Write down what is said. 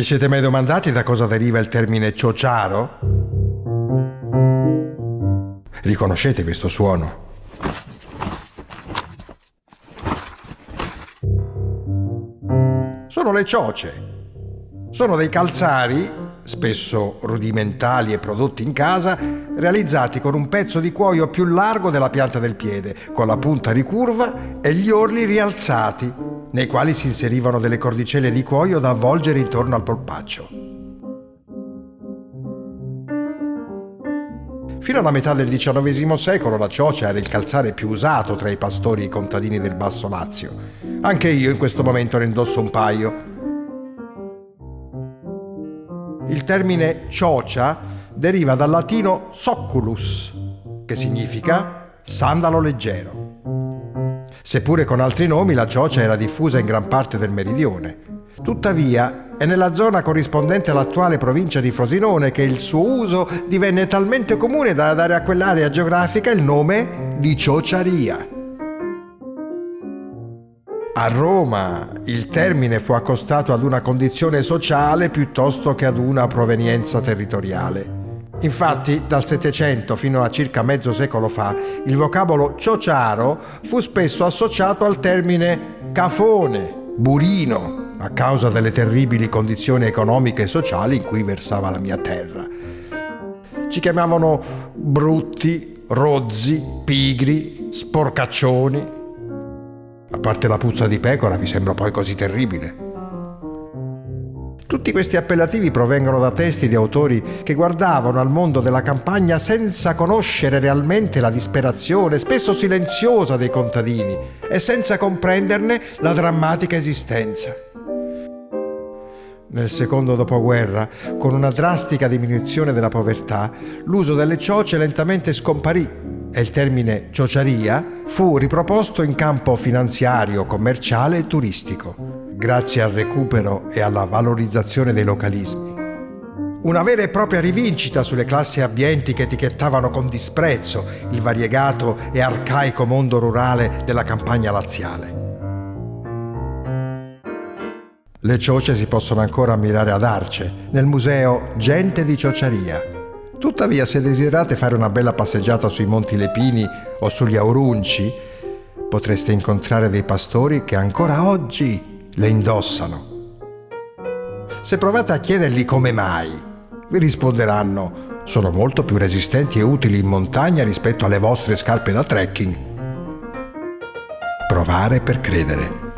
Vi siete mai domandati da cosa deriva il termine ciociaro? Riconoscete questo suono? Sono le cioce. Sono dei calzari, spesso rudimentali e prodotti in casa, realizzati con un pezzo di cuoio più largo della pianta del piede, con la punta ricurva e gli orli rialzati, nei quali si inserivano delle cordicelle di cuoio da avvolgere intorno al polpaccio. Fino alla metà del XIX secolo la ciocia era il calzare più usato tra i pastori e i contadini del Basso Lazio. Anche io in questo momento ne indosso un paio. Il termine ciocia deriva dal latino socculus, che significa sandalo leggero. Seppure con altri nomi, la ciocia era diffusa in gran parte del meridione. Tuttavia, è nella zona corrispondente all'attuale provincia di Frosinone che il suo uso divenne talmente comune da dare a quell'area geografica il nome di ciociaria. A Roma il termine fu accostato ad una condizione sociale piuttosto che ad una provenienza territoriale. Infatti, dal Settecento fino a circa mezzo secolo fa, il vocabolo ciociaro fu spesso associato al termine cafone, burino, a causa delle terribili condizioni economiche e sociali in cui versava la mia terra. Ci chiamavano brutti, rozzi, pigri, sporcaccioni. A parte la puzza di pecora, vi sembra poi così terribile? Tutti questi appellativi provengono da testi di autori che guardavano al mondo della campagna senza conoscere realmente la disperazione, spesso silenziosa, dei contadini e senza comprenderne la drammatica esistenza. Nel secondo dopoguerra, con una drastica diminuzione della povertà, l'uso delle cioce lentamente scomparì e il termine ciociaria fu riproposto in campo finanziario, commerciale e turistico grazie al recupero e alla valorizzazione dei localismi. Una vera e propria rivincita sulle classi abbienti che etichettavano con disprezzo il variegato e arcaico mondo rurale della campagna laziale. Le cioce si possono ancora ammirare ad Arce, nel museo Gente di Ciociaria. Tuttavia, se desiderate fare una bella passeggiata sui Monti Lepini o sugli Aurunci, potreste incontrare dei pastori che ancora oggi le indossano. Se provate a chiedergli come mai, vi risponderanno sono molto più resistenti e utili in montagna rispetto alle vostre scarpe da trekking. Provare per credere.